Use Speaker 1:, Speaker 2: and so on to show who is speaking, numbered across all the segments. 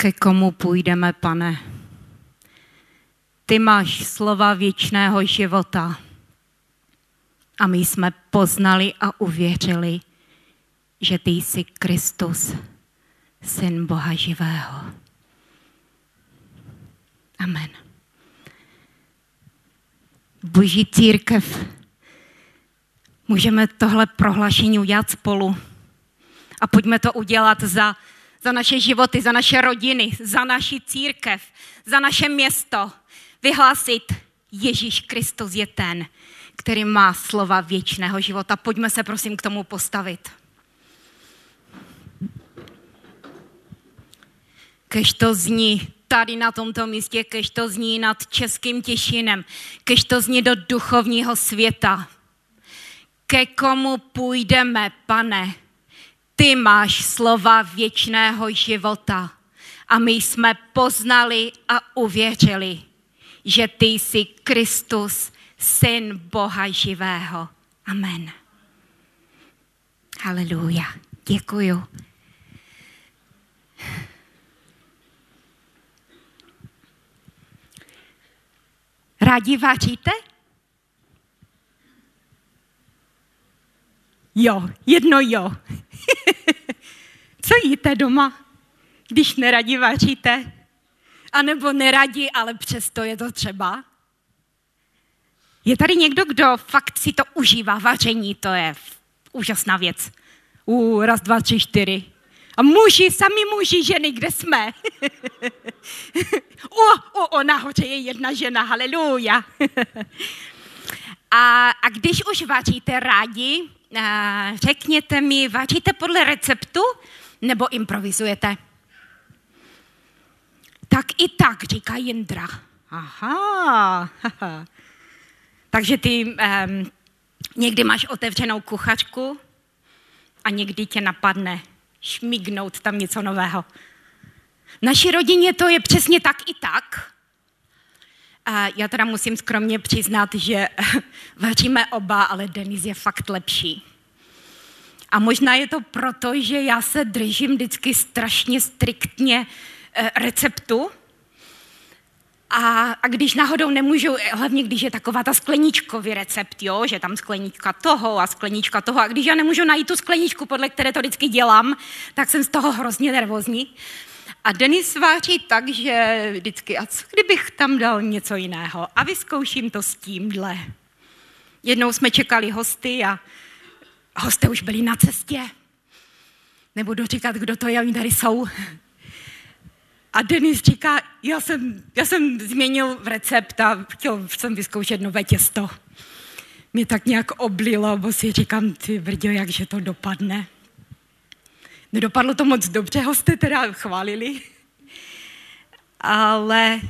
Speaker 1: Ke komu půjdeme, pane? Ty máš slova věčného života. A my jsme poznali a uvěřili, že ty jsi Kristus, syn Boha živého. Amen. Boží církev, můžeme tohle prohlášení udělat spolu. A pojďme to udělat za, za naše životy, za naše rodiny, za naši církev, za naše město. Vyhlásit, Ježíš Kristus je ten, který má slova věčného života. Pojďme se prosím k tomu postavit. Kež to zní tady na tomto místě, kež to zní nad Českým Těšinem, kež to zní do duchovního světa. Ke komu půjdeme, pane? Ty máš slova věčného života. A my jsme poznali a uvěřili, že ty jsi Kristus, syn Boha živého. Amen. Haleluja. Děkuju. Rádi vaříte? Jo, jedno jo. Co jíte doma, když neradi vaříte? A nebo neradi, ale přesto je to třeba? Je tady někdo, kdo fakt si to užívá, vaření, to je úžasná věc. U raz, dva, tři, čtyři. A muži, sami muži, ženy, kde jsme? o, o, o, nahoře je jedna žena, haleluja. a, a když už vaříte rádi, a, řekněte mi, vaříte podle receptu nebo improvizujete? Tak i tak, říká Jindra. Aha. Takže ty um, někdy máš otevřenou kuchařku a někdy tě napadne, šmignout tam něco nového. V naší rodině to je přesně tak i tak. A já teda musím skromně přiznat, že vaříme oba, ale Denis je fakt lepší. A možná je to proto, že já se držím vždycky strašně striktně eh, receptu, a, a když náhodou nemůžu, hlavně když je taková ta skleničkový recept, jo, že tam sklenička toho a sklenička toho, a když já nemůžu najít tu skleničku, podle které to vždycky dělám, tak jsem z toho hrozně nervózní. A Denis váří tak, že vždycky, a co kdybych tam dal něco jiného? A vyzkouším to s tímhle. Jednou jsme čekali hosty a hosté už byli na cestě. Nebudu říkat, kdo to je, oni tady jsou. A Denis říká, já jsem, já jsem změnil recept a chtěl jsem vyzkoušet nové těsto. Mě tak nějak oblilo, bo si říkám, ty brdě, jakže to dopadne. Nedopadlo to moc dobře, hosté teda chválili. Ale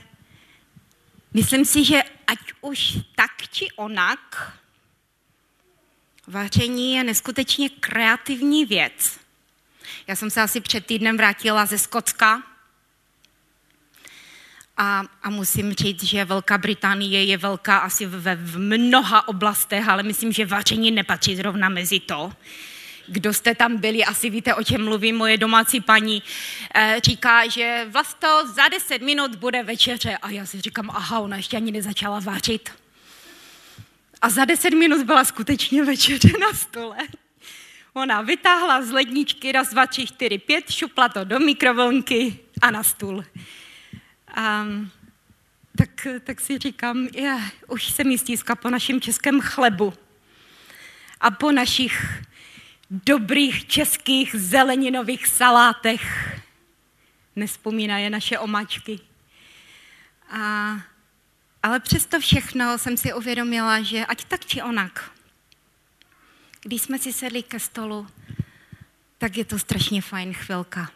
Speaker 1: myslím si, že ať už tak či onak, vaření je neskutečně kreativní věc. Já jsem se asi před týdnem vrátila ze Skotska a, a musím říct, že Velká Británie je velká asi ve v mnoha oblastech, ale myslím, že vaření nepatří zrovna mezi to. Kdo jste tam byli, asi víte, o čem mluvím. Moje domácí paní eh, říká, že vlastně za 10 minut bude večeře. A já si říkám, aha, ona ještě ani nezačala vařit. A za 10 minut byla skutečně večeře na stole. Ona vytáhla z ledničky raz, dva, tři, čtyři, pět, šupla to do mikrovlnky a na stůl. A, tak, tak si říkám, je, už se mi stíská po našem českém chlebu a po našich dobrých českých zeleninových salátech. Nespomínají naše omačky. A, ale přesto všechno jsem si uvědomila, že ať tak či onak, když jsme si sedli ke stolu, tak je to strašně fajn chvilka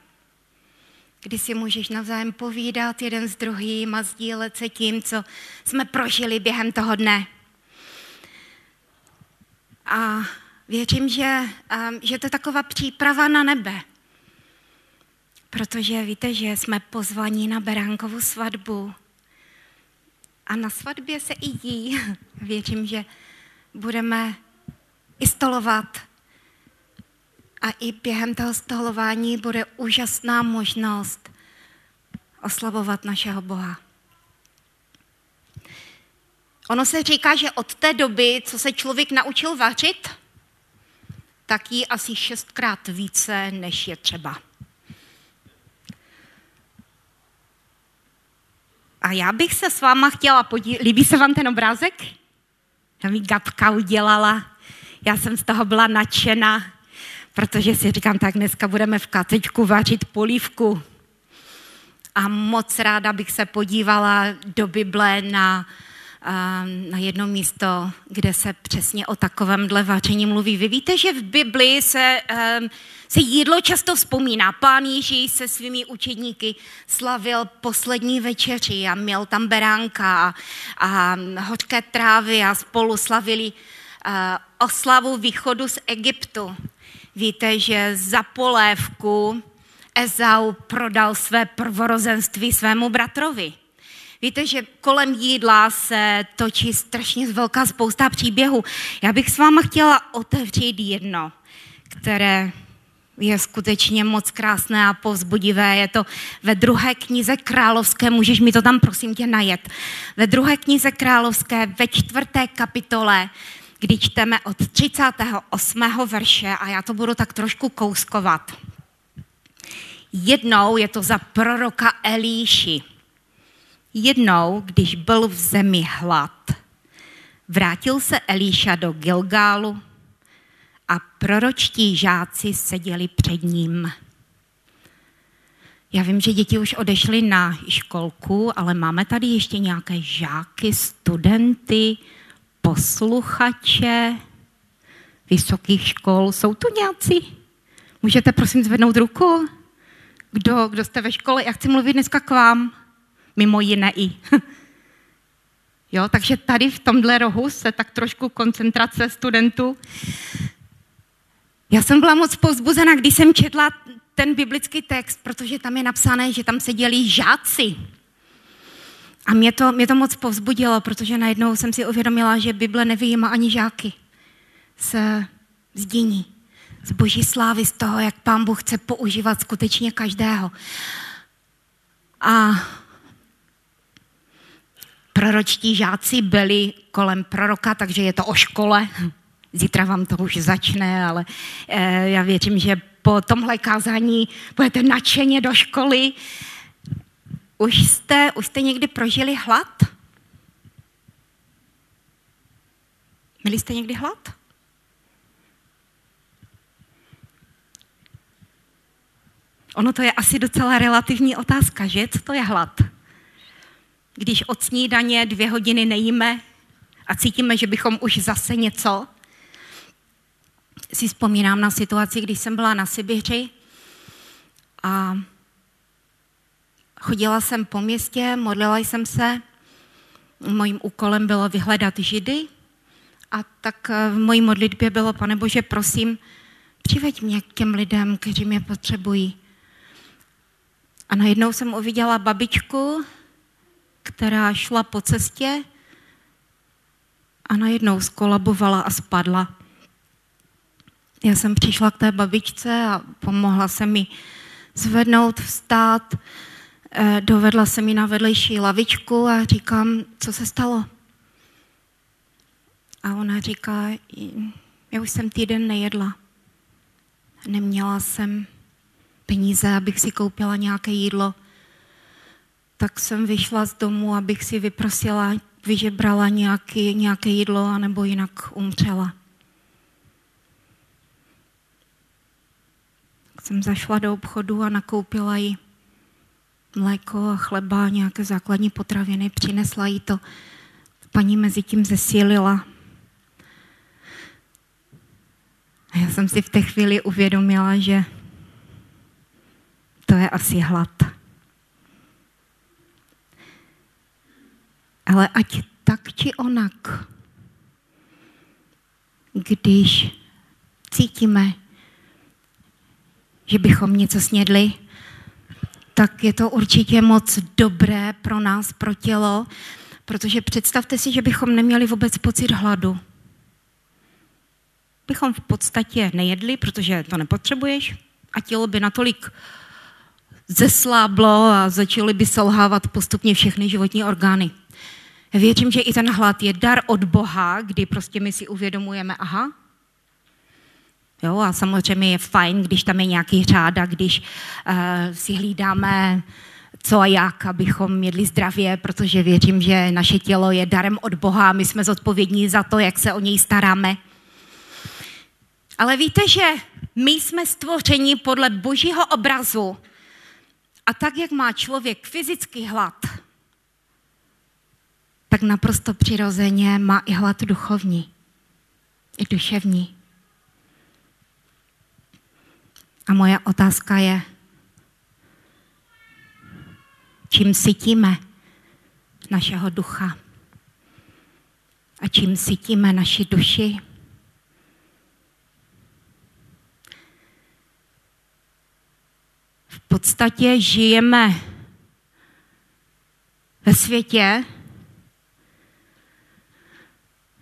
Speaker 1: kdy si můžeš navzájem povídat jeden s druhým a sdílet se tím, co jsme prožili během toho dne. A věřím, že, že to je taková příprava na nebe. Protože víte, že jsme pozvaní na Beránkovu svatbu. A na svatbě se i jí. Věřím, že budeme i stolovat a i během toho stolování bude úžasná možnost oslavovat našeho Boha. Ono se říká, že od té doby, co se člověk naučil vařit, tak jí asi šestkrát více, než je třeba. A já bych se s váma chtěla podívat. Líbí se vám ten obrázek? Já mi Gabka udělala. Já jsem z toho byla nadšená, protože si říkám, tak dneska budeme v katečku vařit polívku. A moc ráda bych se podívala do Bible na na jedno místo, kde se přesně o takovémhle vaření mluví. Vy víte, že v Bibli se, se jídlo často vzpomíná. Pán Ježíš se svými učedníky slavil poslední večeři a měl tam beránka a, a hořké trávy a spolu slavili oslavu východu z Egyptu. Víte, že za polévku Ezau prodal své prvorozenství svému bratrovi. Víte, že kolem jídla se točí strašně velká spousta příběhů. Já bych s váma chtěla otevřít jedno, které je skutečně moc krásné a povzbudivé. Je to ve druhé knize královské, můžeš mi to tam prosím tě najet. Ve druhé knize královské, ve čtvrté kapitole, kdy čteme od 38. verše a já to budu tak trošku kouskovat. Jednou je to za proroka Elíši. Jednou, když byl v zemi hlad, vrátil se Elíša do Gilgálu a proročtí žáci seděli před ním. Já vím, že děti už odešly na školku, ale máme tady ještě nějaké žáky, studenty, posluchače vysokých škol. Jsou tu nějací? Můžete prosím zvednout ruku? Kdo, kdo jste ve škole? Já chci mluvit dneska k vám mimo jiné i. jo, takže tady v tomhle rohu se tak trošku koncentrace studentů. Já jsem byla moc povzbuzena, když jsem četla ten biblický text, protože tam je napsané, že tam seděli žáci. A mě to, mě to moc povzbudilo, protože najednou jsem si uvědomila, že Bible nevyjímá ani žáky z zdění, z boží slávy, z toho, jak pán Bůh chce používat skutečně každého. A proročtí žáci byli kolem proroka, takže je to o škole. Zítra vám to už začne, ale eh, já věřím, že po tomhle kázání budete nadšeně do školy. Už jste, už jste někdy prožili hlad? Měli jste někdy hlad? Ono to je asi docela relativní otázka, že? Co to je hlad? Když od snídaně dvě hodiny nejíme a cítíme, že bychom už zase něco. Si vzpomínám na situaci, když jsem byla na Sibiři a chodila jsem po městě, modlila jsem se. Mojím úkolem bylo vyhledat židy a tak v mojí modlitbě bylo, pane Bože, prosím, přiveď mě k těm lidem, kteří mě potřebují. A najednou jsem uviděla babičku, která šla po cestě a najednou skolabovala a spadla. Já jsem přišla k té babičce a pomohla se mi zvednout, vstát, eh, dovedla se mi na vedlejší lavičku a říkám, co se stalo. A ona říká, já už jsem týden nejedla. Neměla jsem peníze, abych si koupila nějaké jídlo tak jsem vyšla z domu, abych si vyprosila, vyžebrala nějaký, nějaké jídlo, anebo jinak umřela. Tak jsem zašla do obchodu a nakoupila jí mléko a chleba, nějaké základní potraviny, přinesla jí to. Paní mezi tím zesílila. A já jsem si v té chvíli uvědomila, že to je asi hlad. Ale ať tak či onak, když cítíme, že bychom něco snědli, tak je to určitě moc dobré pro nás, pro tělo, protože představte si, že bychom neměli vůbec pocit hladu. Bychom v podstatě nejedli, protože to nepotřebuješ a tělo by natolik zesláblo a začaly by selhávat postupně všechny životní orgány. Věřím, že i ten hlad je dar od Boha, kdy prostě my si uvědomujeme, aha, Jo, a samozřejmě je fajn, když tam je nějaký řád když uh, si hlídáme co a jak, abychom měli zdravě, protože věřím, že naše tělo je darem od Boha a my jsme zodpovědní za to, jak se o něj staráme. Ale víte, že my jsme stvořeni podle božího obrazu a tak, jak má člověk fyzický hlad, tak naprosto přirozeně má i hlad duchovní, i duševní. A moje otázka je, čím sytíme našeho ducha a čím sytíme naši duši. V podstatě žijeme ve světě,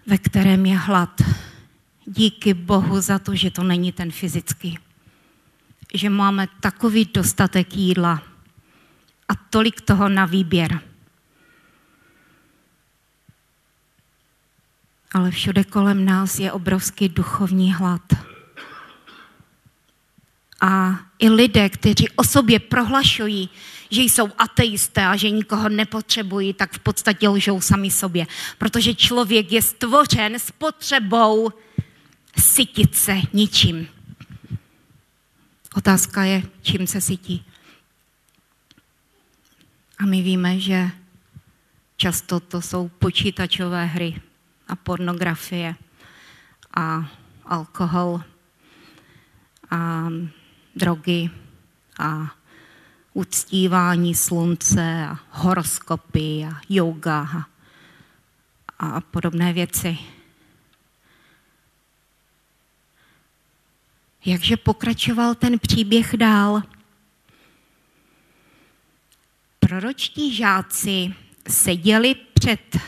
Speaker 1: ve kterém je hlad. Díky Bohu za to, že to není ten fyzický. Že máme takový dostatek jídla, a tolik toho na výběr. Ale všude kolem nás je obrovský duchovní hlad. A i lidé, kteří o sobě prohlašují, že jsou ateisté a že nikoho nepotřebují, tak v podstatě lžou sami sobě. Protože člověk je stvořen s potřebou sytit se ničím. Otázka je, čím se sytí. A my víme, že často to jsou počítačové hry a pornografie a alkohol a drogy a uctívání slunce a horoskopy a yoga a, a podobné věci. Jakže pokračoval ten příběh dál? proročtí žáci seděli před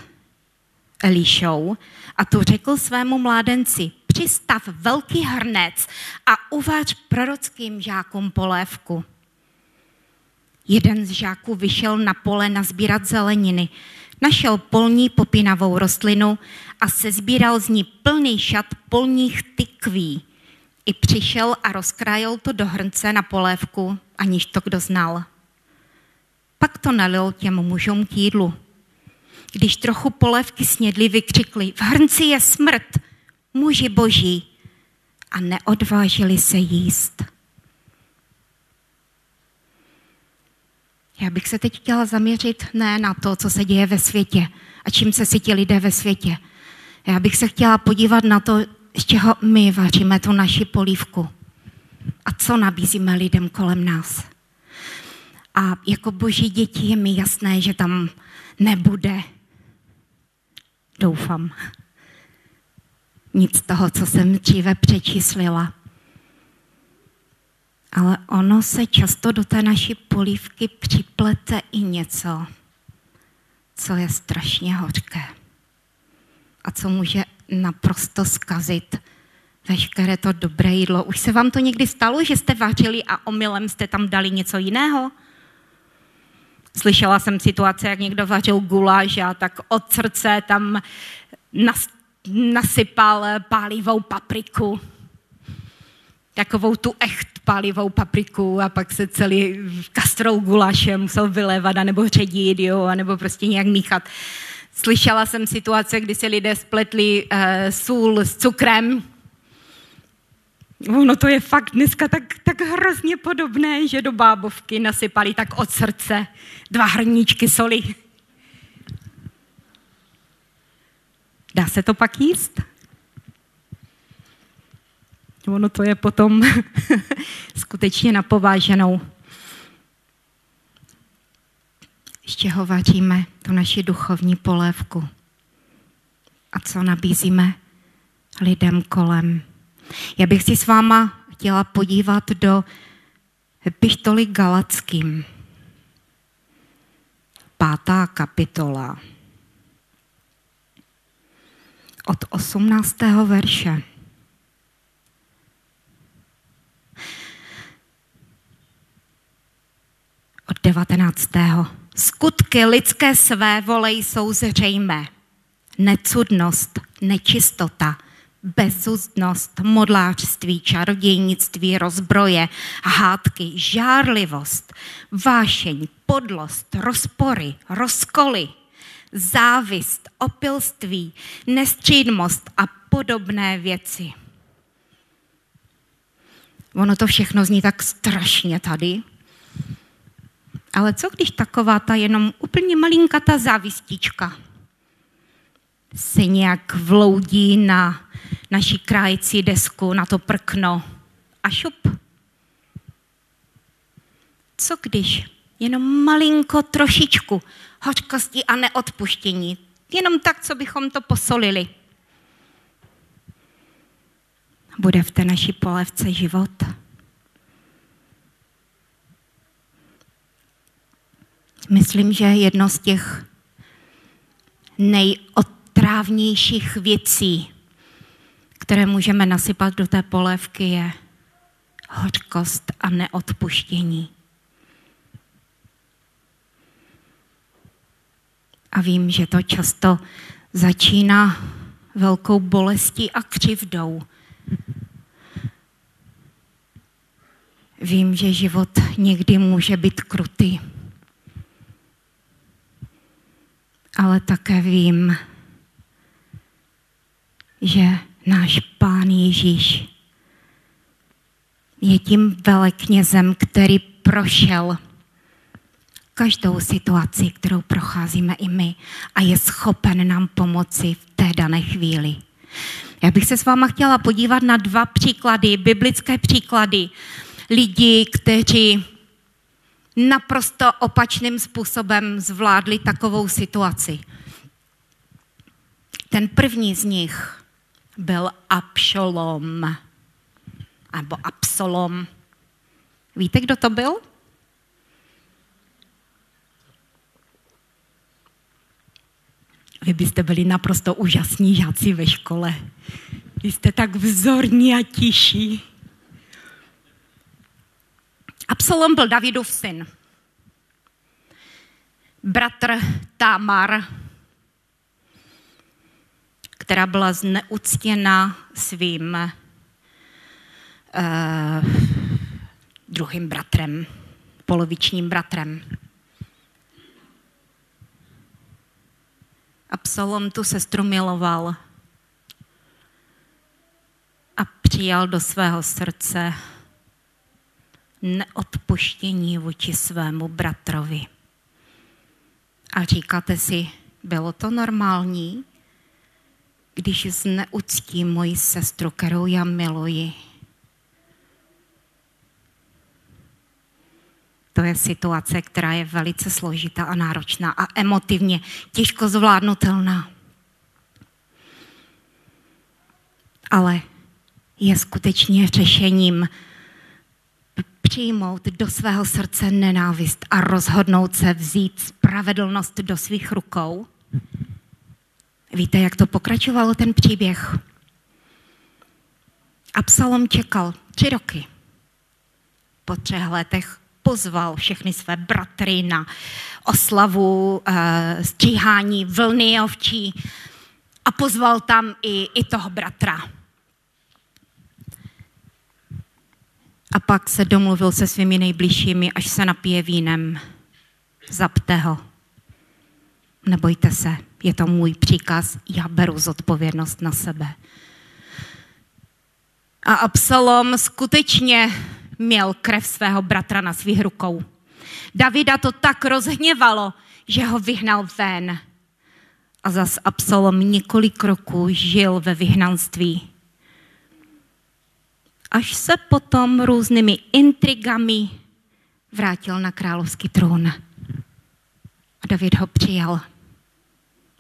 Speaker 1: Elišou a tu řekl svému mládenci, přistav velký hrnec a uvař prorockým žákům polévku. Jeden z žáků vyšel na pole nazbírat zeleniny. Našel polní popinavou rostlinu a sezbíral z ní plný šat polních tykví. I přišel a rozkrájel to do hrnce na polévku, aniž to kdo znal. Pak to nalil těm mužům k jídlu. Když trochu polévky snědli, vykřikli, v hrnci je smrt, muži boží, a neodvážili se jíst. Já bych se teď chtěla zaměřit ne na to, co se děje ve světě a čím se ti lidé ve světě. Já bych se chtěla podívat na to, z čeho my vaříme tu naši polívku a co nabízíme lidem kolem nás. A jako boží děti je mi jasné, že tam nebude, doufám, nic toho, co jsem dříve přečíslila. Ale ono se často do té naší polívky připlete i něco, co je strašně hořké a co může naprosto zkazit veškeré to dobré jídlo. Už se vám to někdy stalo, že jste vařili a omylem jste tam dali něco jiného? Slyšela jsem situace, jak někdo vařil guláš a tak od srdce tam nas, nasypal pálivou papriku. Takovou tu echt pálivou papriku a pak se celý kastrou guláše musel vylévat, nebo ředit, jo, nebo prostě nějak míchat. Slyšela jsem situace, kdy se lidé spletli uh, sůl s cukrem, Ono to je fakt dneska tak, tak hrozně podobné, že do bábovky nasypali tak od srdce dva hrníčky soli. Dá se to pak jíst? Ono to je potom skutečně napováženou. Z čeho vaříme tu naši duchovní polévku? A co nabízíme lidem kolem? Já bych si s váma chtěla podívat do epištoly Galackým. Pátá kapitola. Od 18. verše. Od 19. Skutky lidské své vole jsou zřejmé. Necudnost, nečistota, bezúzdnost, modlářství, čarodějnictví, rozbroje, hádky, žárlivost, vášeň, podlost, rozpory, rozkoly, závist, opilství, nestřídmost a podobné věci. Ono to všechno zní tak strašně tady. Ale co když taková ta jenom úplně malinká ta závistička se nějak vloudí na naší krájící desku, na to prkno a šup. Co když jenom malinko trošičku hořkosti a neodpuštění, jenom tak, co bychom to posolili. Bude v té naší polevce život. Myslím, že jedno z těch nejotrávnějších věcí, které můžeme nasypat do té polévky, je hořkost a neodpuštění. A vím, že to často začíná velkou bolestí a křivdou. Vím, že život někdy může být krutý. Ale také vím, že náš Pán Ježíš je tím veleknězem, který prošel každou situaci, kterou procházíme i my a je schopen nám pomoci v té dané chvíli. Já bych se s váma chtěla podívat na dva příklady, biblické příklady lidí, kteří naprosto opačným způsobem zvládli takovou situaci. Ten první z nich byl Abšolom. Nebo Absalom. Víte, kdo to byl? Vy byste byli naprosto úžasní žáci ve škole. Vy jste tak vzorní a tiší. Absalom byl Davidův syn. Bratr Tamar, která byla zneuctěna svým uh, druhým bratrem, polovičním bratrem. Absalom tu sestru miloval a přijal do svého srdce neodpuštění vůči svému bratrovi. A říkáte si, bylo to normální, když zneuctím moji sestru, kterou já miluji. To je situace, která je velice složitá a náročná a emotivně těžko zvládnutelná. Ale je skutečně řešením přijmout do svého srdce nenávist a rozhodnout se vzít spravedlnost do svých rukou. Víte, jak to pokračovalo ten příběh? Absalom čekal tři roky. Po třech letech pozval všechny své bratry na oslavu uh, stříhání vlny ovčí a pozval tam i, i toho bratra. A pak se domluvil se svými nejbližšími, až se napije vínem. Zapte ho. Nebojte se, je to můj příkaz, já beru zodpovědnost na sebe. A Absalom skutečně měl krev svého bratra na svých rukou. Davida to tak rozhněvalo, že ho vyhnal ven. A zas Absalom několik roků žil ve vyhnanství. Až se potom různými intrigami vrátil na královský trůn. A David ho přijal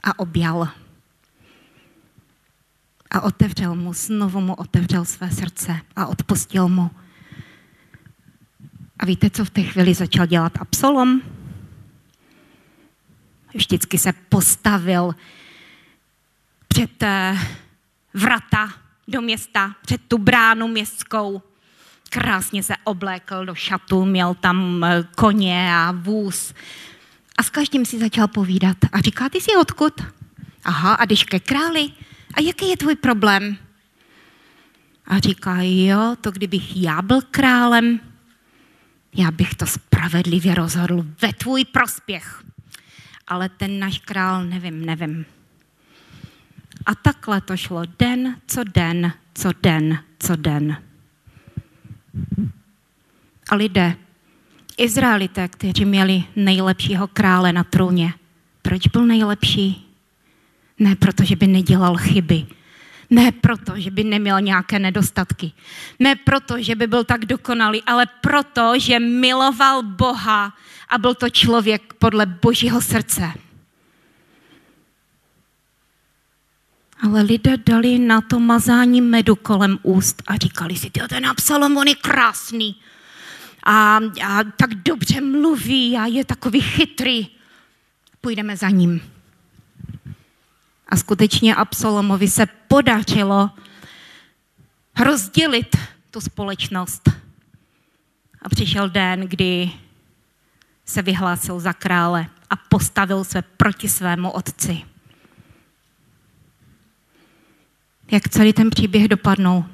Speaker 1: a objal. A otevřel mu, znovu mu otevřel své srdce a odpustil mu. A víte, co v té chvíli začal dělat Absalom? Vždycky se postavil před vrata do města, před tu bránu městskou, krásně se oblékl do šatu, měl tam eh, koně a vůz. A s každým si začal povídat. A říká, ty jsi odkud? Aha, a jdeš ke králi? A jaký je tvůj problém? A říká, jo, to kdybych já byl králem, já bych to spravedlivě rozhodl ve tvůj prospěch. Ale ten náš král, nevím, nevím. A takhle to šlo den co den, co den, co den. A lidé, Izraelité, kteří měli nejlepšího krále na trůně, proč byl nejlepší? Ne proto, že by nedělal chyby, ne proto, že by neměl nějaké nedostatky. Ne proto, že by byl tak dokonalý, ale proto, že miloval Boha a byl to člověk podle Božího srdce. Ale lidé dali na to mazání medu kolem úst a říkali si, ten Absalom, on je krásný. A, a tak dobře mluví a je takový chytrý. Půjdeme za ním. A skutečně Absalomovi se podařilo rozdělit tu společnost. A přišel den, kdy se vyhlásil za krále a postavil se proti svému otci. Jak celý ten příběh dopadnul?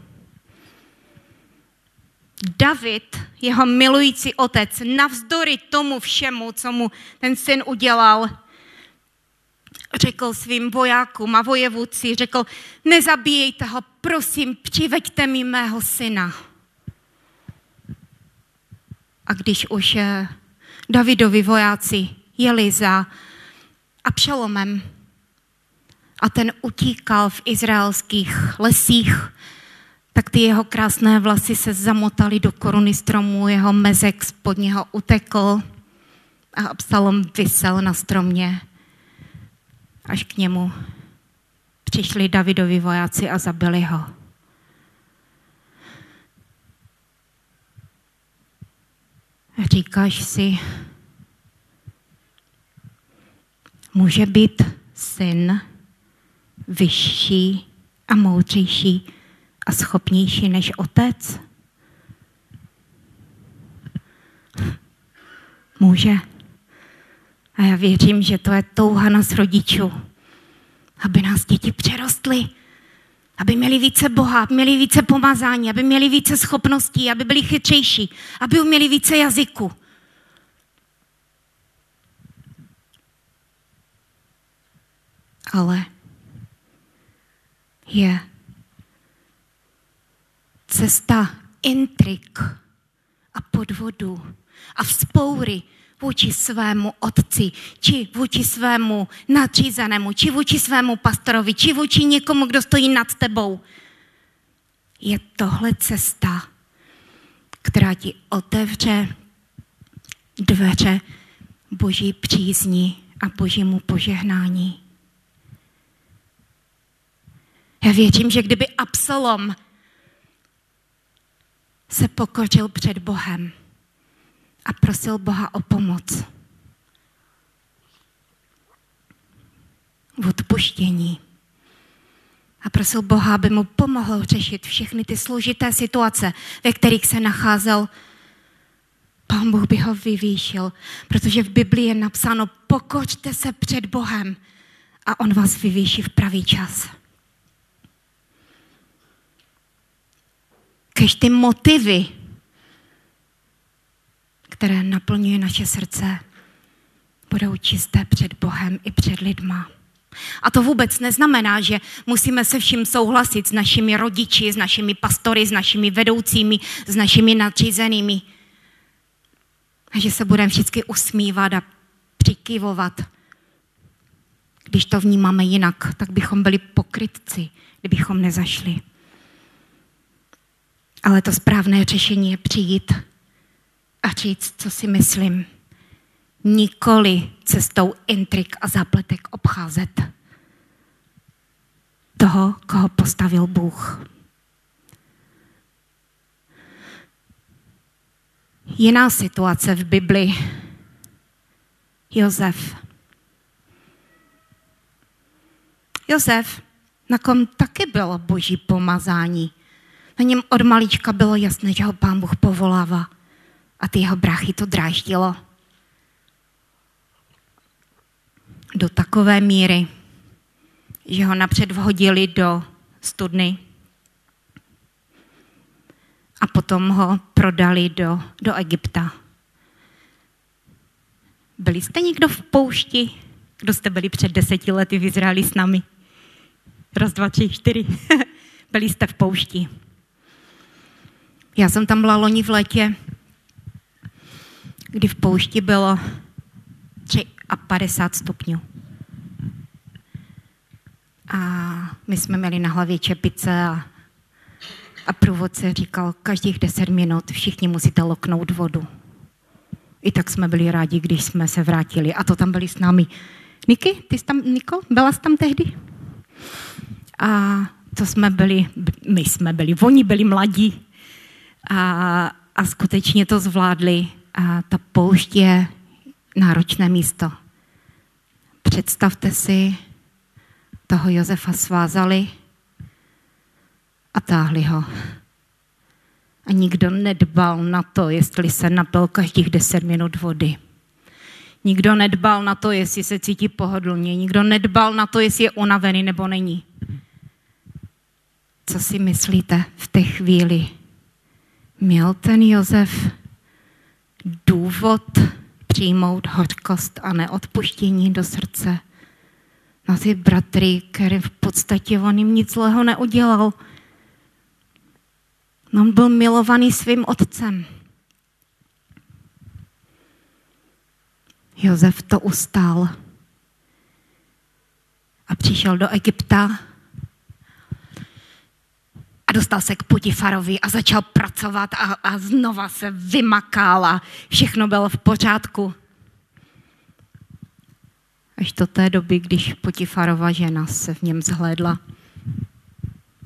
Speaker 1: David, jeho milující otec, navzdory tomu všemu, co mu ten syn udělal, řekl svým vojákům a vojevůdci, řekl, nezabíjejte ho, prosím, přiveďte mi mého syna. A když už eh, Davidovi vojáci jeli za Abšalomem a ten utíkal v izraelských lesích, tak ty jeho krásné vlasy se zamotaly do koruny stromu, jeho mezek spod něho utekl a Absalom vysel na stromě až k němu přišli Davidovi vojáci a zabili ho. Říkáš si, může být syn vyšší a moudřejší a schopnější než otec? Může. A já věřím, že to je touha nás rodičů, aby nás děti přerostly, aby měli více Boha, aby měli více pomazání, aby měli více schopností, aby byli chytřejší, aby uměli více jazyku. Ale je cesta intrik a podvodu a vzpoury vůči svému otci, či vůči svému nadřízenému, či vůči svému pastorovi, či vůči někomu, kdo stojí nad tebou. Je tohle cesta, která ti otevře dveře boží přízni a božímu požehnání. Já věřím, že kdyby Absalom se pokořil před Bohem, a prosil Boha o pomoc. V odpuštění. A prosil Boha, aby mu pomohl řešit všechny ty složité situace, ve kterých se nacházel. Pán Bůh by ho vyvýšil, protože v Biblii je napsáno, pokořte se před Bohem a on vás vyvýší v pravý čas. Kež ty motivy, které naplňuje naše srdce, budou čisté před Bohem i před lidma. A to vůbec neznamená, že musíme se vším souhlasit s našimi rodiči, s našimi pastory, s našimi vedoucími, s našimi nadřízenými. A že se budeme vždycky usmívat a přikývovat. Když to vnímáme jinak, tak bychom byli pokrytci, kdybychom nezašli. Ale to správné řešení je přijít a říct, co si myslím. Nikoli cestou intrik a zapletek obcházet toho, koho postavil Bůh. Jiná situace v Bibli. Josef. Josef, na kom taky bylo boží pomazání. Na něm od malička bylo jasné, že ho pán Bůh povolává. A ty jeho brachy to dráždilo. Do takové míry, že ho napřed vhodili do studny a potom ho prodali do, do Egypta. Byli jste někdo v poušti? Kdo jste byli před deseti lety v Izraeli s námi? Raz, dva, tři, čtyři. byli jste v poušti. Já jsem tam byla loni v létě, kdy v poušti bylo 53 stupňů. A my jsme měli na hlavě čepice a, a průvodce říkal, každých 10 minut všichni musíte loknout vodu. I tak jsme byli rádi, když jsme se vrátili. A to tam byli s námi. Niky, ty jsi tam, Niko, byla jsi tam tehdy? A to jsme byli, my jsme byli, oni byli mladí a, a skutečně to zvládli. A ta poušť je náročné místo. Představte si, toho Josefa svázali a táhli ho. A nikdo nedbal na to, jestli se napil každých deset minut vody. Nikdo nedbal na to, jestli se cítí pohodlně. Nikdo nedbal na to, jestli je unavený nebo není. Co si myslíte v té chvíli? Měl ten Josef důvod přijmout hořkost a neodpuštění do srdce na ty bratry, který v podstatě on jim nic zlého neudělal. On byl milovaný svým otcem. Jozef to ustál a přišel do Egypta a dostal se k Potifarovi a začal pracovat a, a znova se vymakal a všechno bylo v pořádku. Až do té doby, když Potifarova žena se v něm zhlédla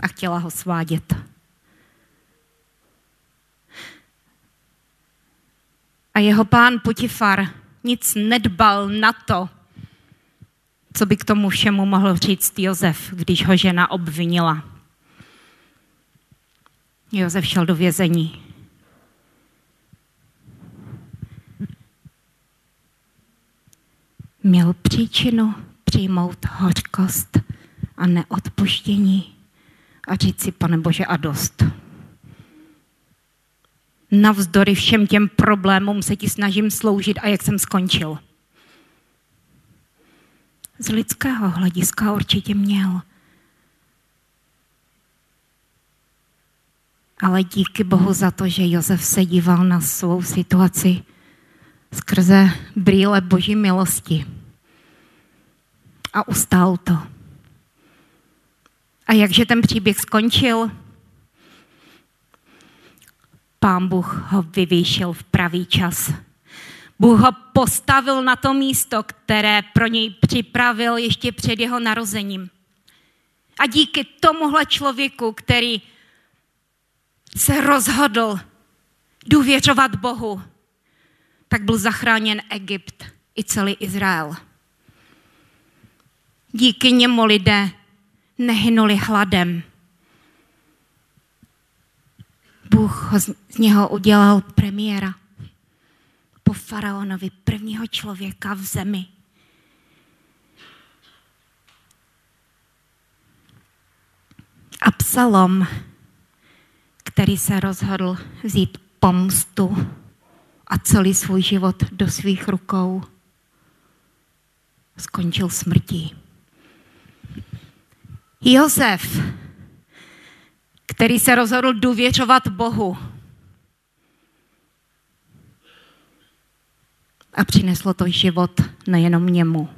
Speaker 1: a chtěla ho svádět. A jeho pán Potifar nic nedbal na to, co by k tomu všemu mohl říct Jozef, když ho žena obvinila. Jozef šel do vězení. Měl příčinu přijmout hořkost a neodpuštění a říct si, pane Bože, a dost. Navzdory všem těm problémům se ti snažím sloužit a jak jsem skončil. Z lidského hlediska určitě měl. Ale díky Bohu za to, že Josef se díval na svou situaci skrze brýle Boží milosti. A ustál to. A jakže ten příběh skončil? Pán Bůh ho vyvýšil v pravý čas. Bůh ho postavil na to místo, které pro něj připravil ještě před jeho narozením. A díky tomuhle člověku, který se rozhodl důvěřovat Bohu, tak byl zachráněn Egypt i celý Izrael. Díky němu lidé nehynuli hladem. Bůh ho z něho udělal premiéra po faraonovi, prvního člověka v zemi. Absalom, který se rozhodl vzít pomstu a celý svůj život do svých rukou, skončil smrtí. Josef, který se rozhodl důvěřovat Bohu, a přineslo to život nejenom němu,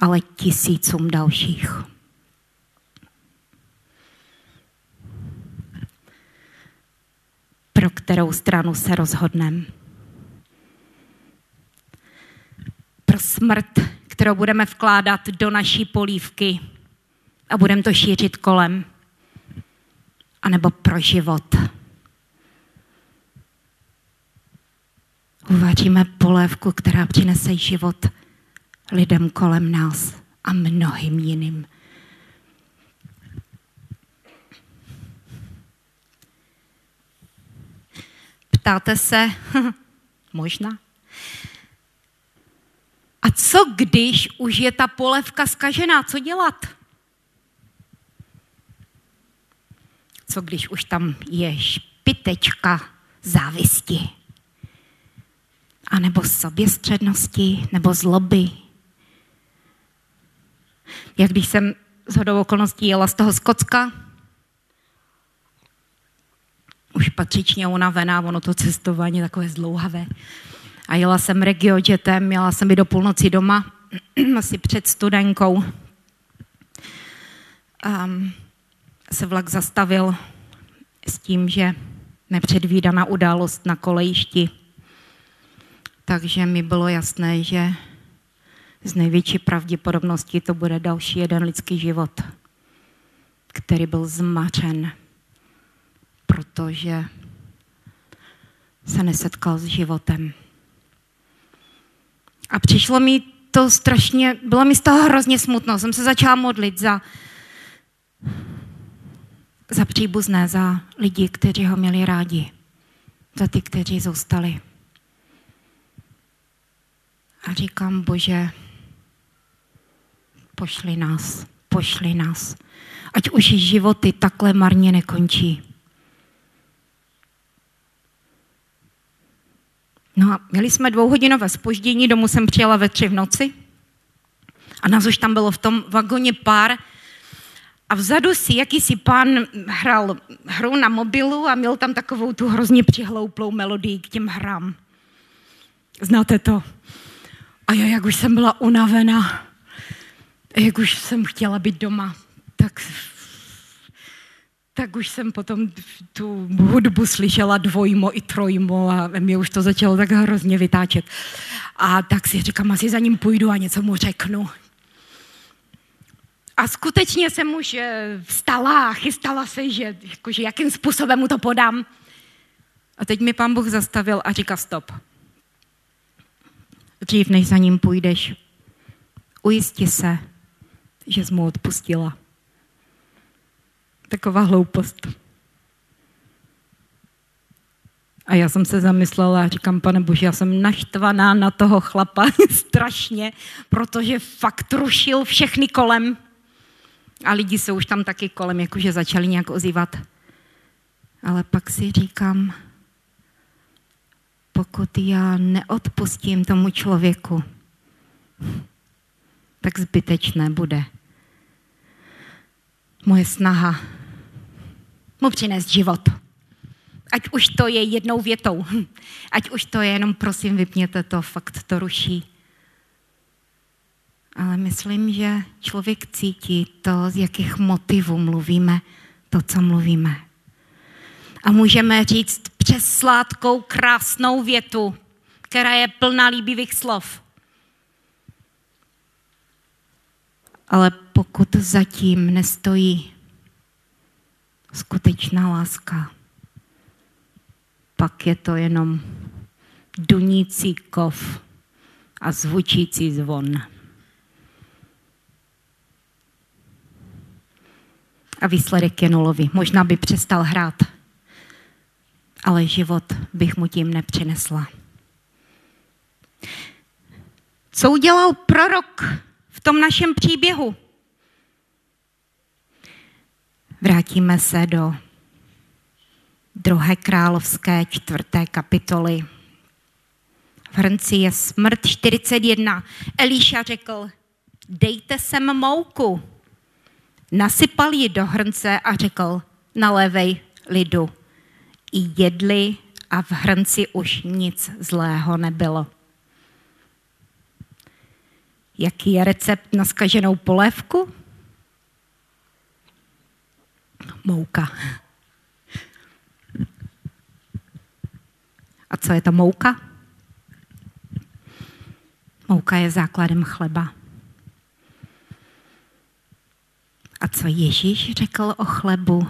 Speaker 1: ale tisícům dalších. Pro kterou stranu se rozhodneme. Pro smrt, kterou budeme vkládat do naší polívky a budeme to šířit kolem. A nebo pro život. Uvaříme polévku, která přinese život lidem kolem nás a mnohým jiným. Ptáte se, možná. A co když už je ta polevka skažená, co dělat? Co když už tam je špitečka závisti? A nebo soběstřednosti, nebo zloby? Jak když jsem z hodou okolností jela z toho Skocka, už patřičně unavená, ono to cestování takové zdlouhavé. A jela jsem regiojetem, měla jsem i do půlnoci doma, asi před studenkou. Um, se vlak zastavil s tím, že nepředvídaná událost na kolejišti. Takže mi bylo jasné, že z největší pravděpodobností to bude další jeden lidský život, který byl zmařen, protože se nesetkal s životem. A přišlo mi to strašně, bylo mi z toho hrozně smutno. Jsem se začala modlit za, za příbuzné, za lidi, kteří ho měli rádi, za ty, kteří zůstali. A říkám, Bože, pošli nás, pošli nás. Ať už životy takhle marně nekončí. No a měli jsme dvouhodinové spoždění, domů jsem přijela ve tři v noci a nás už tam bylo v tom vagoně pár a vzadu si jakýsi pán hrál hru na mobilu a měl tam takovou tu hrozně přihlouplou melodii k těm hrám. Znáte to? A já, jak už jsem byla unavená, jak už jsem chtěla být doma, tak tak už jsem potom tu hudbu slyšela dvojmo i trojmo a mě už to začalo tak hrozně vytáčet. A tak si říkám, asi za ním půjdu a něco mu řeknu. A skutečně jsem už eh, vstala a chystala se, že, jakože jakým způsobem mu to podám. A teď mi pán Bůh zastavil a říká stop. Dřív než za ním půjdeš, ujisti se, že jsi mu odpustila. Taková hloupost. A já jsem se zamyslela a říkám, pane Bože, já jsem naštvaná na toho chlapa strašně, protože fakt rušil všechny kolem. A lidi se už tam taky kolem jakože začali nějak ozývat. Ale pak si říkám, pokud já neodpustím tomu člověku, tak zbytečné bude moje snaha mu přinést život. Ať už to je jednou větou, ať už to je jenom prosím vypněte to, fakt to ruší. Ale myslím, že člověk cítí to, z jakých motivů mluvíme to, co mluvíme. A můžeme říct přes sládkou krásnou větu, která je plná líbivých slov. Ale pokud zatím nestojí skutečná láska, pak je to jenom dunící kov a zvučící zvon. A výsledek je nulový. Možná by přestal hrát, ale život bych mu tím nepřinesla. Co udělal prorok v tom našem příběhu? Vrátíme se do druhé královské čtvrté kapitoly. V hrnci je smrt 41. Elíša řekl, dejte sem mouku. Nasypal ji do hrnce a řekl, nalévej lidu. I jedli a v hrnci už nic zlého nebylo. Jaký je recept na skaženou polévku? Mouka. A co je to mouka? Mouka je základem chleba. A co Ježíš řekl o chlebu?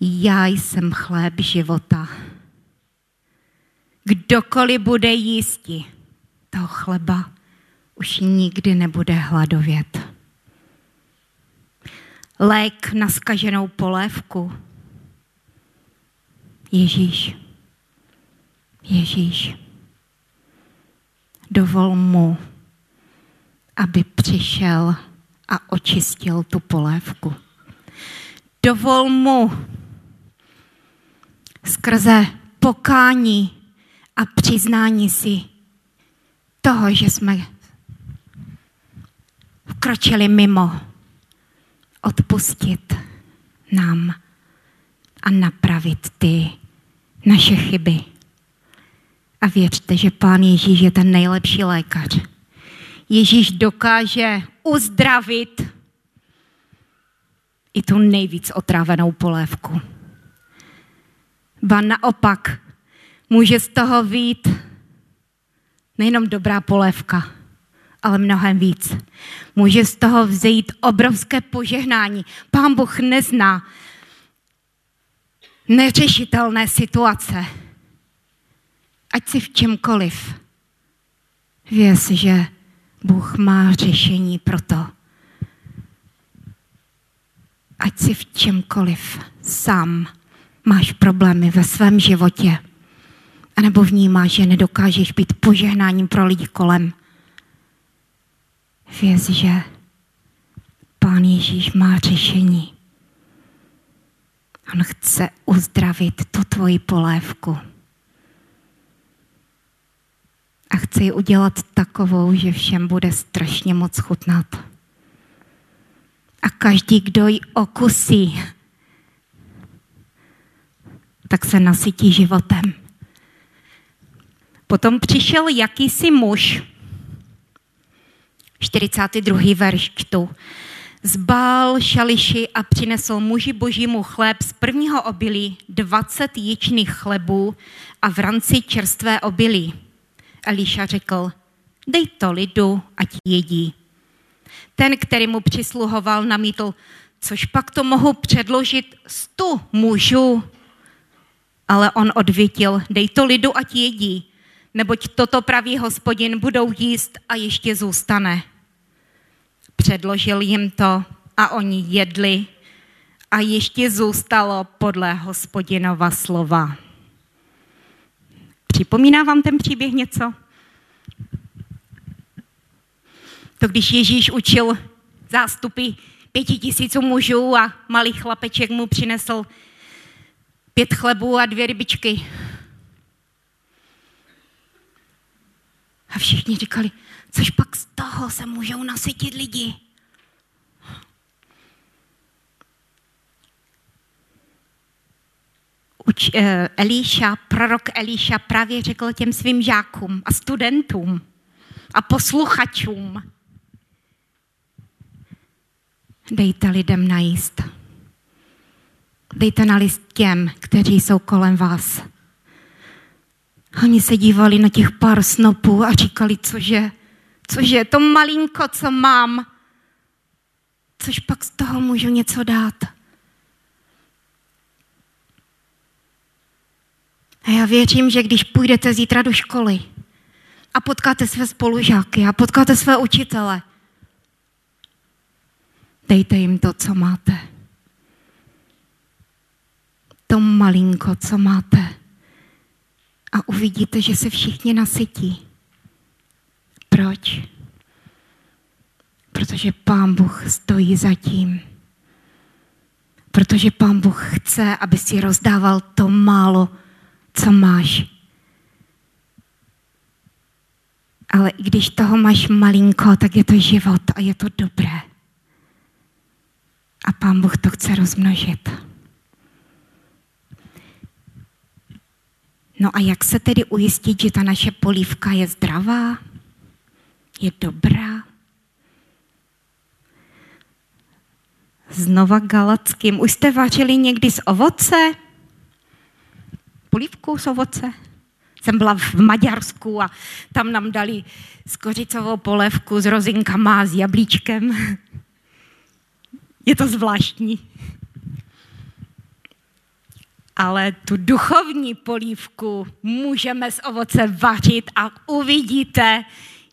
Speaker 1: Já jsem chléb života. Kdokoliv bude jísti toho chleba, už nikdy nebude hladovět. Lék na skaženou polévku. Ježíš, Ježíš, dovol mu, aby přišel a očistil tu polévku. Dovol mu skrze pokání a přiznání si toho, že jsme vkročili mimo, odpustit nám a napravit ty naše chyby. A věřte, že Pán Ježíš je ten nejlepší lékař. Ježíš dokáže uzdravit i tu nejvíc otrávenou polévku. Ba naopak, může z toho vít nejenom dobrá polévka, ale mnohem víc. Může z toho vzejít obrovské požehnání. Pán Bůh nezná neřešitelné situace. Ať si v čemkoliv. Věz, že Bůh má řešení pro to. Ať si v čemkoliv sám máš problémy ve svém životě, anebo vnímáš, že nedokážeš být požehnáním pro lidi kolem. Věz, že Pán Ježíš má řešení. On chce uzdravit tu tvoji polévku. A chce ji udělat takovou, že všem bude strašně moc chutnat. A každý, kdo ji okusí, tak se nasytí životem. Potom přišel jakýsi muž, 42. verš čtu, zbál šališi a přinesl muži božímu chléb z prvního obilí 20 jičných chlebů a v ranci čerstvé obilí. Eliša řekl, dej to lidu, ať jedí. Ten, který mu přisluhoval, namítl, což pak to mohu předložit stu mužů. Ale on odvětil, dej to lidu, ať jedí, neboť toto pravý hospodin budou jíst a ještě zůstane. Předložil jim to a oni jedli a ještě zůstalo podle hospodinova slova. Připomíná vám ten příběh něco? To když Ježíš učil zástupy pěti tisíců mužů a malý chlapeček mu přinesl pět chlebů a dvě rybičky. A všichni říkali, což pak z toho se můžou nasytit lidi. Uč, eh, Elíša, prorok Elíša právě řekl těm svým žákům a studentům a posluchačům, dejte lidem najíst. Dejte na list těm, kteří jsou kolem vás. Oni se dívali na těch pár snopů a říkali, cože, cože, to malinko, co mám, což pak z toho můžu něco dát. A já věřím, že když půjdete zítra do školy a potkáte své spolužáky a potkáte své učitele, dejte jim to, co máte. To malinko, co máte. A uvidíte, že se všichni nasytí. Proč? Protože Pán Bůh stojí za tím. Protože Pán Bůh chce, aby si rozdával to málo, co máš. Ale i když toho máš malinko, tak je to život a je to dobré. A Pán Bůh to chce rozmnožit. No a jak se tedy ujistit, že ta naše polívka je zdravá, je dobrá? Znova galackým. Už jste vařili někdy z ovoce? Polívku z ovoce? Jsem byla v Maďarsku a tam nám dali skořicovou polévku s rozinkama a s jablíčkem. Je to zvláštní. Ale tu duchovní polívku můžeme z ovoce vařit a uvidíte,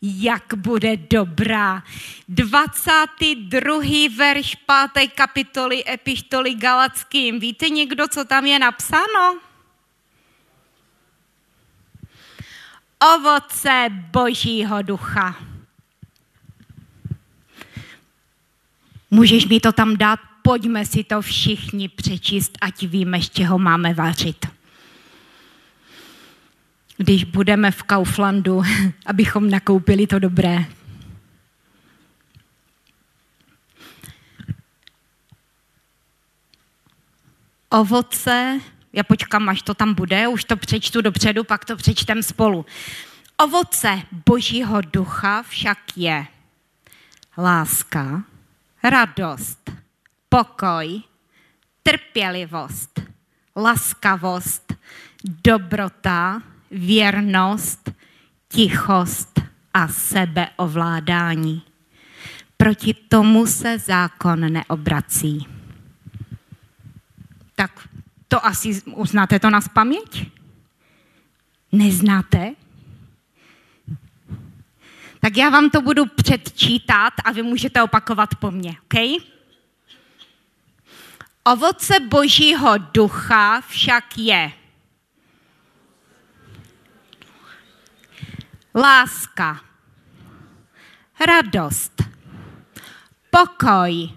Speaker 1: jak bude dobrá. 22. verš 5. kapitoly Epištoly Galackým. Víte někdo, co tam je napsáno? Ovoce Božího ducha. Můžeš mi to tam dát? Pojďme si to všichni přečíst, ať víme, z čeho máme vařit. Když budeme v Kauflandu, abychom nakoupili to dobré. Ovoce, já počkám, až to tam bude, už to přečtu dopředu, pak to přečtem spolu. Ovoce Božího ducha však je láska, radost, pokoj, trpělivost, laskavost, dobrota, věrnost, tichost a sebeovládání. Proti tomu se zákon neobrací. Tak to asi uznáte to na paměť? Neznáte? Tak já vám to budu předčítat a vy můžete opakovat po mně, OK? Ovoce božího ducha však je láska, radost, pokoj,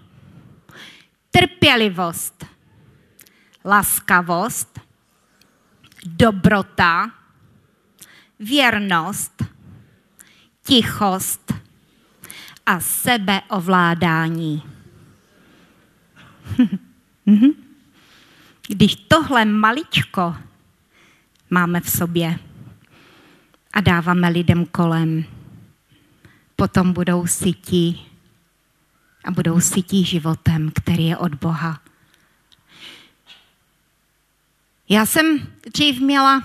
Speaker 1: trpělivost, laskavost, dobrota, věrnost, tichost. A sebeovládání. Když tohle maličko máme v sobě a dáváme lidem kolem, potom budou sytí a budou sytí životem, který je od Boha. Já jsem dřív měla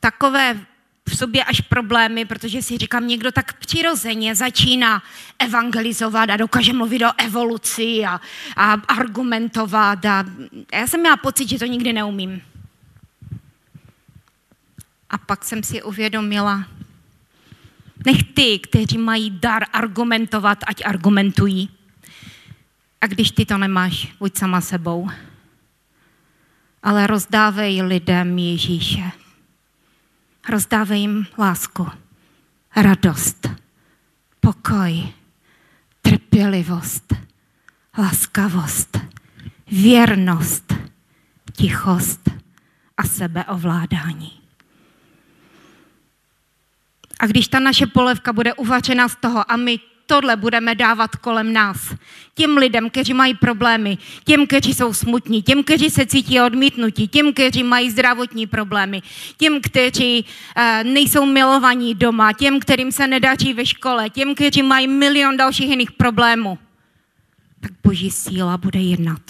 Speaker 1: takové v sobě až problémy, protože si říkám, někdo tak přirozeně začíná evangelizovat a dokáže mluvit o evoluci a, a argumentovat. A já jsem měla pocit, že to nikdy neumím. A pak jsem si uvědomila, nech ty, kteří mají dar argumentovat, ať argumentují. A když ty to nemáš, buď sama sebou. Ale rozdávej lidem Ježíše. Rozdávej jim lásku, radost, pokoj, trpělivost, laskavost, věrnost, tichost a sebeovládání. A když ta naše polevka bude uvařena z toho a my tohle budeme dávat kolem nás. Těm lidem, kteří mají problémy, těm, kteří jsou smutní, těm, kteří se cítí odmítnutí, těm, kteří mají zdravotní problémy, těm, kteří uh, nejsou milovaní doma, těm, kterým se nedaří ve škole, těm, kteří mají milion dalších jiných problémů, tak boží síla bude jednat.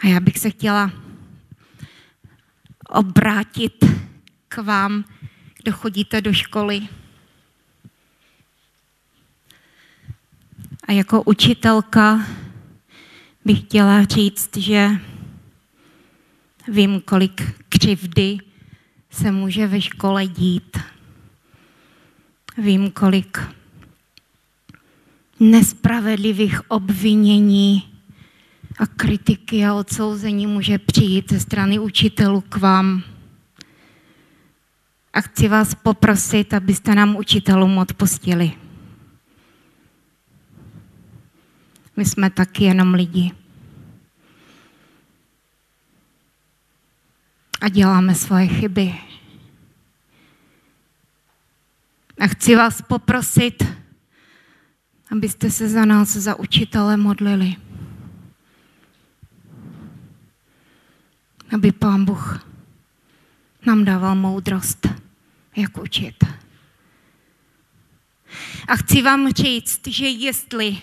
Speaker 1: A já bych se chtěla obrátit k vám, kdo chodíte do školy. A jako učitelka bych chtěla říct, že vím, kolik křivdy se může ve škole dít. Vím, kolik nespravedlivých obvinění a kritiky a odsouzení může přijít ze strany učitelů k vám. A chci vás poprosit, abyste nám učitelům odpustili. My jsme taky jenom lidi. A děláme svoje chyby. A chci vás poprosit, abyste se za nás, za učitele modlili. Aby Pán Bůh nám dával moudrost, jak učit. A chci vám říct, že jestli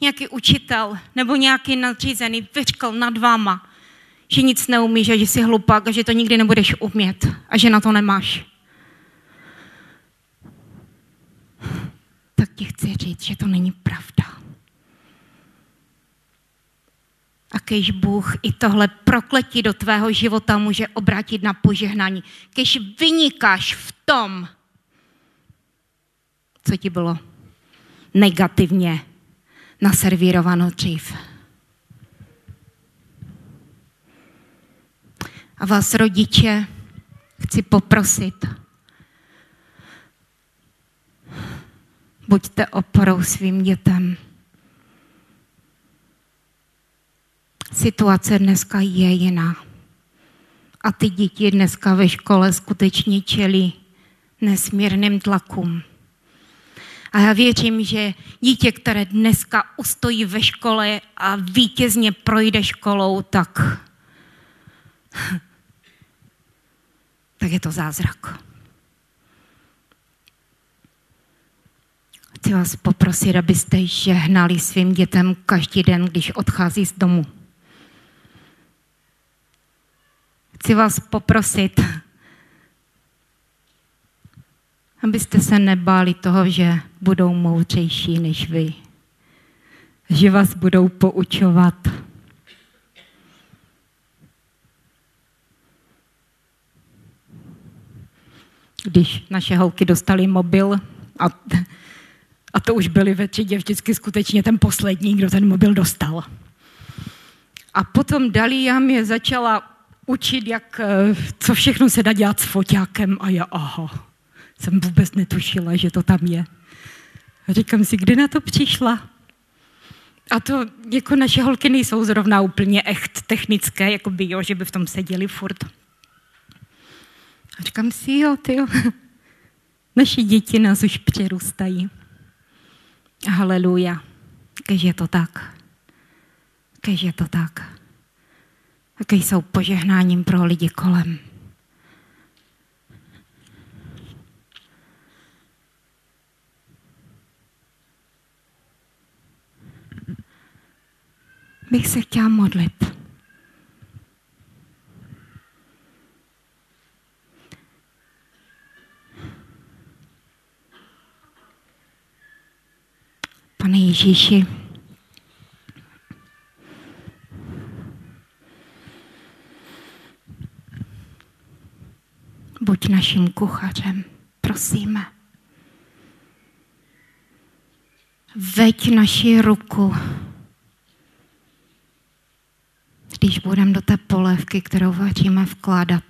Speaker 1: nějaký učitel nebo nějaký nadřízený vyřkl nad váma, že nic neumíš a že jsi hlupák a že to nikdy nebudeš umět a že na to nemáš. Tak ti chci říct, že to není pravda. A kež Bůh i tohle prokletí do tvého života může obrátit na požehnání. Kež vynikáš v tom, co ti bylo negativně naservírováno dřív. A vás, rodiče, chci poprosit, buďte oporou svým dětem. Situace dneska je jiná. A ty děti dneska ve škole skutečně čelí nesmírným tlakům. A já věřím, že dítě, které dneska ustojí ve škole a vítězně projde školou, tak, tak je to zázrak. Chci vás poprosit, abyste žehnali svým dětem každý den, když odchází z domu. Chci vás poprosit, abyste se nebáli toho, že budou moudřejší než vy. Že vás budou poučovat. Když naše holky dostali mobil a, a to už byli ve třídě vždycky skutečně ten poslední, kdo ten mobil dostal. A potom Dalia mě začala učit, jak, eh, co všechno se dá dělat s foťákem a já, aha, jsem vůbec netušila, že to tam je. A říkám si, kdy na to přišla? A to jako naše holky nejsou zrovna úplně echt technické, jako by jo, že by v tom seděli furt. A říkám si, jo, ty jo, naši děti nás už přerůstají. Haleluja. Kež je to tak. Kež je to tak. Kež jsou požehnáním pro lidi kolem. bych se chtěla modlit. Pane Ježíši, naším kuchařem, prosíme. Veď naši ruku když budeme do té polévky, kterou vaříme, vkládat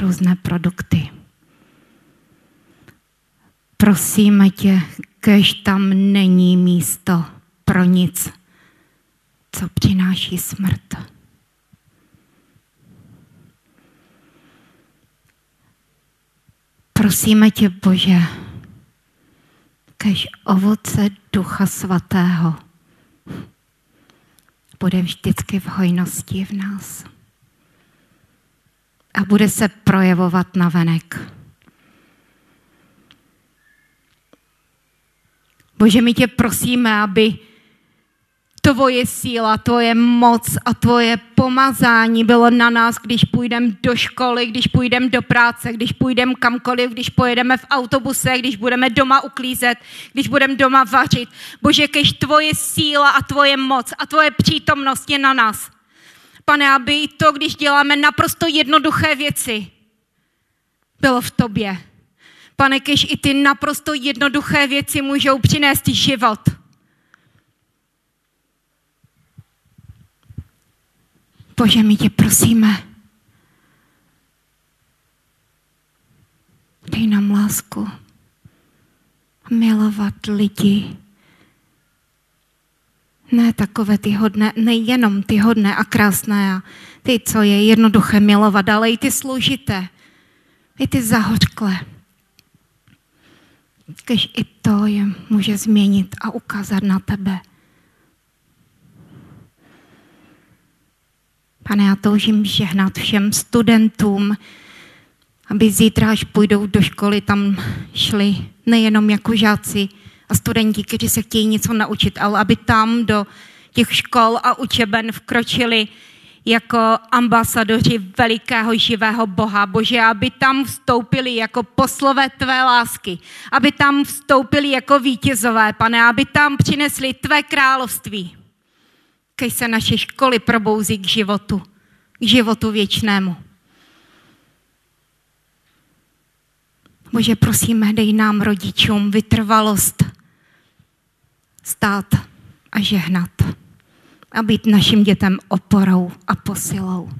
Speaker 1: různé produkty. Prosíme tě, kež tam není místo pro nic, co přináší smrt. Prosíme tě, Bože, kež ovoce Ducha Svatého bude vždycky v hojnosti v nás. A bude se projevovat na venek. Bože, my tě prosíme, aby tvoje síla, tvoje moc a tvoje pomazání bylo na nás, když půjdeme do školy, když půjdeme do práce, když půjdeme kamkoliv, když pojedeme v autobuse, když budeme doma uklízet, když budeme doma vařit. Bože, kež tvoje síla a tvoje moc a tvoje přítomnost je na nás. Pane, aby to, když děláme naprosto jednoduché věci, bylo v tobě. Pane, kež i ty naprosto jednoduché věci můžou přinést život Bože, my tě prosíme, dej nám lásku, milovat lidi. Ne takové ty hodné, nejenom ty hodné a krásné a ty, co je jednoduché milovat, ale i ty složité, i ty zahořklé. Když i to je může změnit a ukázat na tebe. Pane, já toužím žehnat všem studentům, aby zítra, až půjdou do školy, tam šli nejenom jako žáci a studenti, kteří se chtějí něco naučit, ale aby tam do těch škol a učeben vkročili jako ambasadoři velikého živého Boha. Bože, aby tam vstoupili jako poslové tvé lásky, aby tam vstoupili jako vítězové, pane, aby tam přinesli tvé království Laskej se naše školy probouzí k životu, k životu věčnému. Bože, prosíme, dej nám rodičům vytrvalost stát a žehnat a být našim dětem oporou a posilou.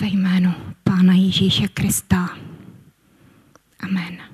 Speaker 1: Ve jménu Pána Ježíše Krista. Amen.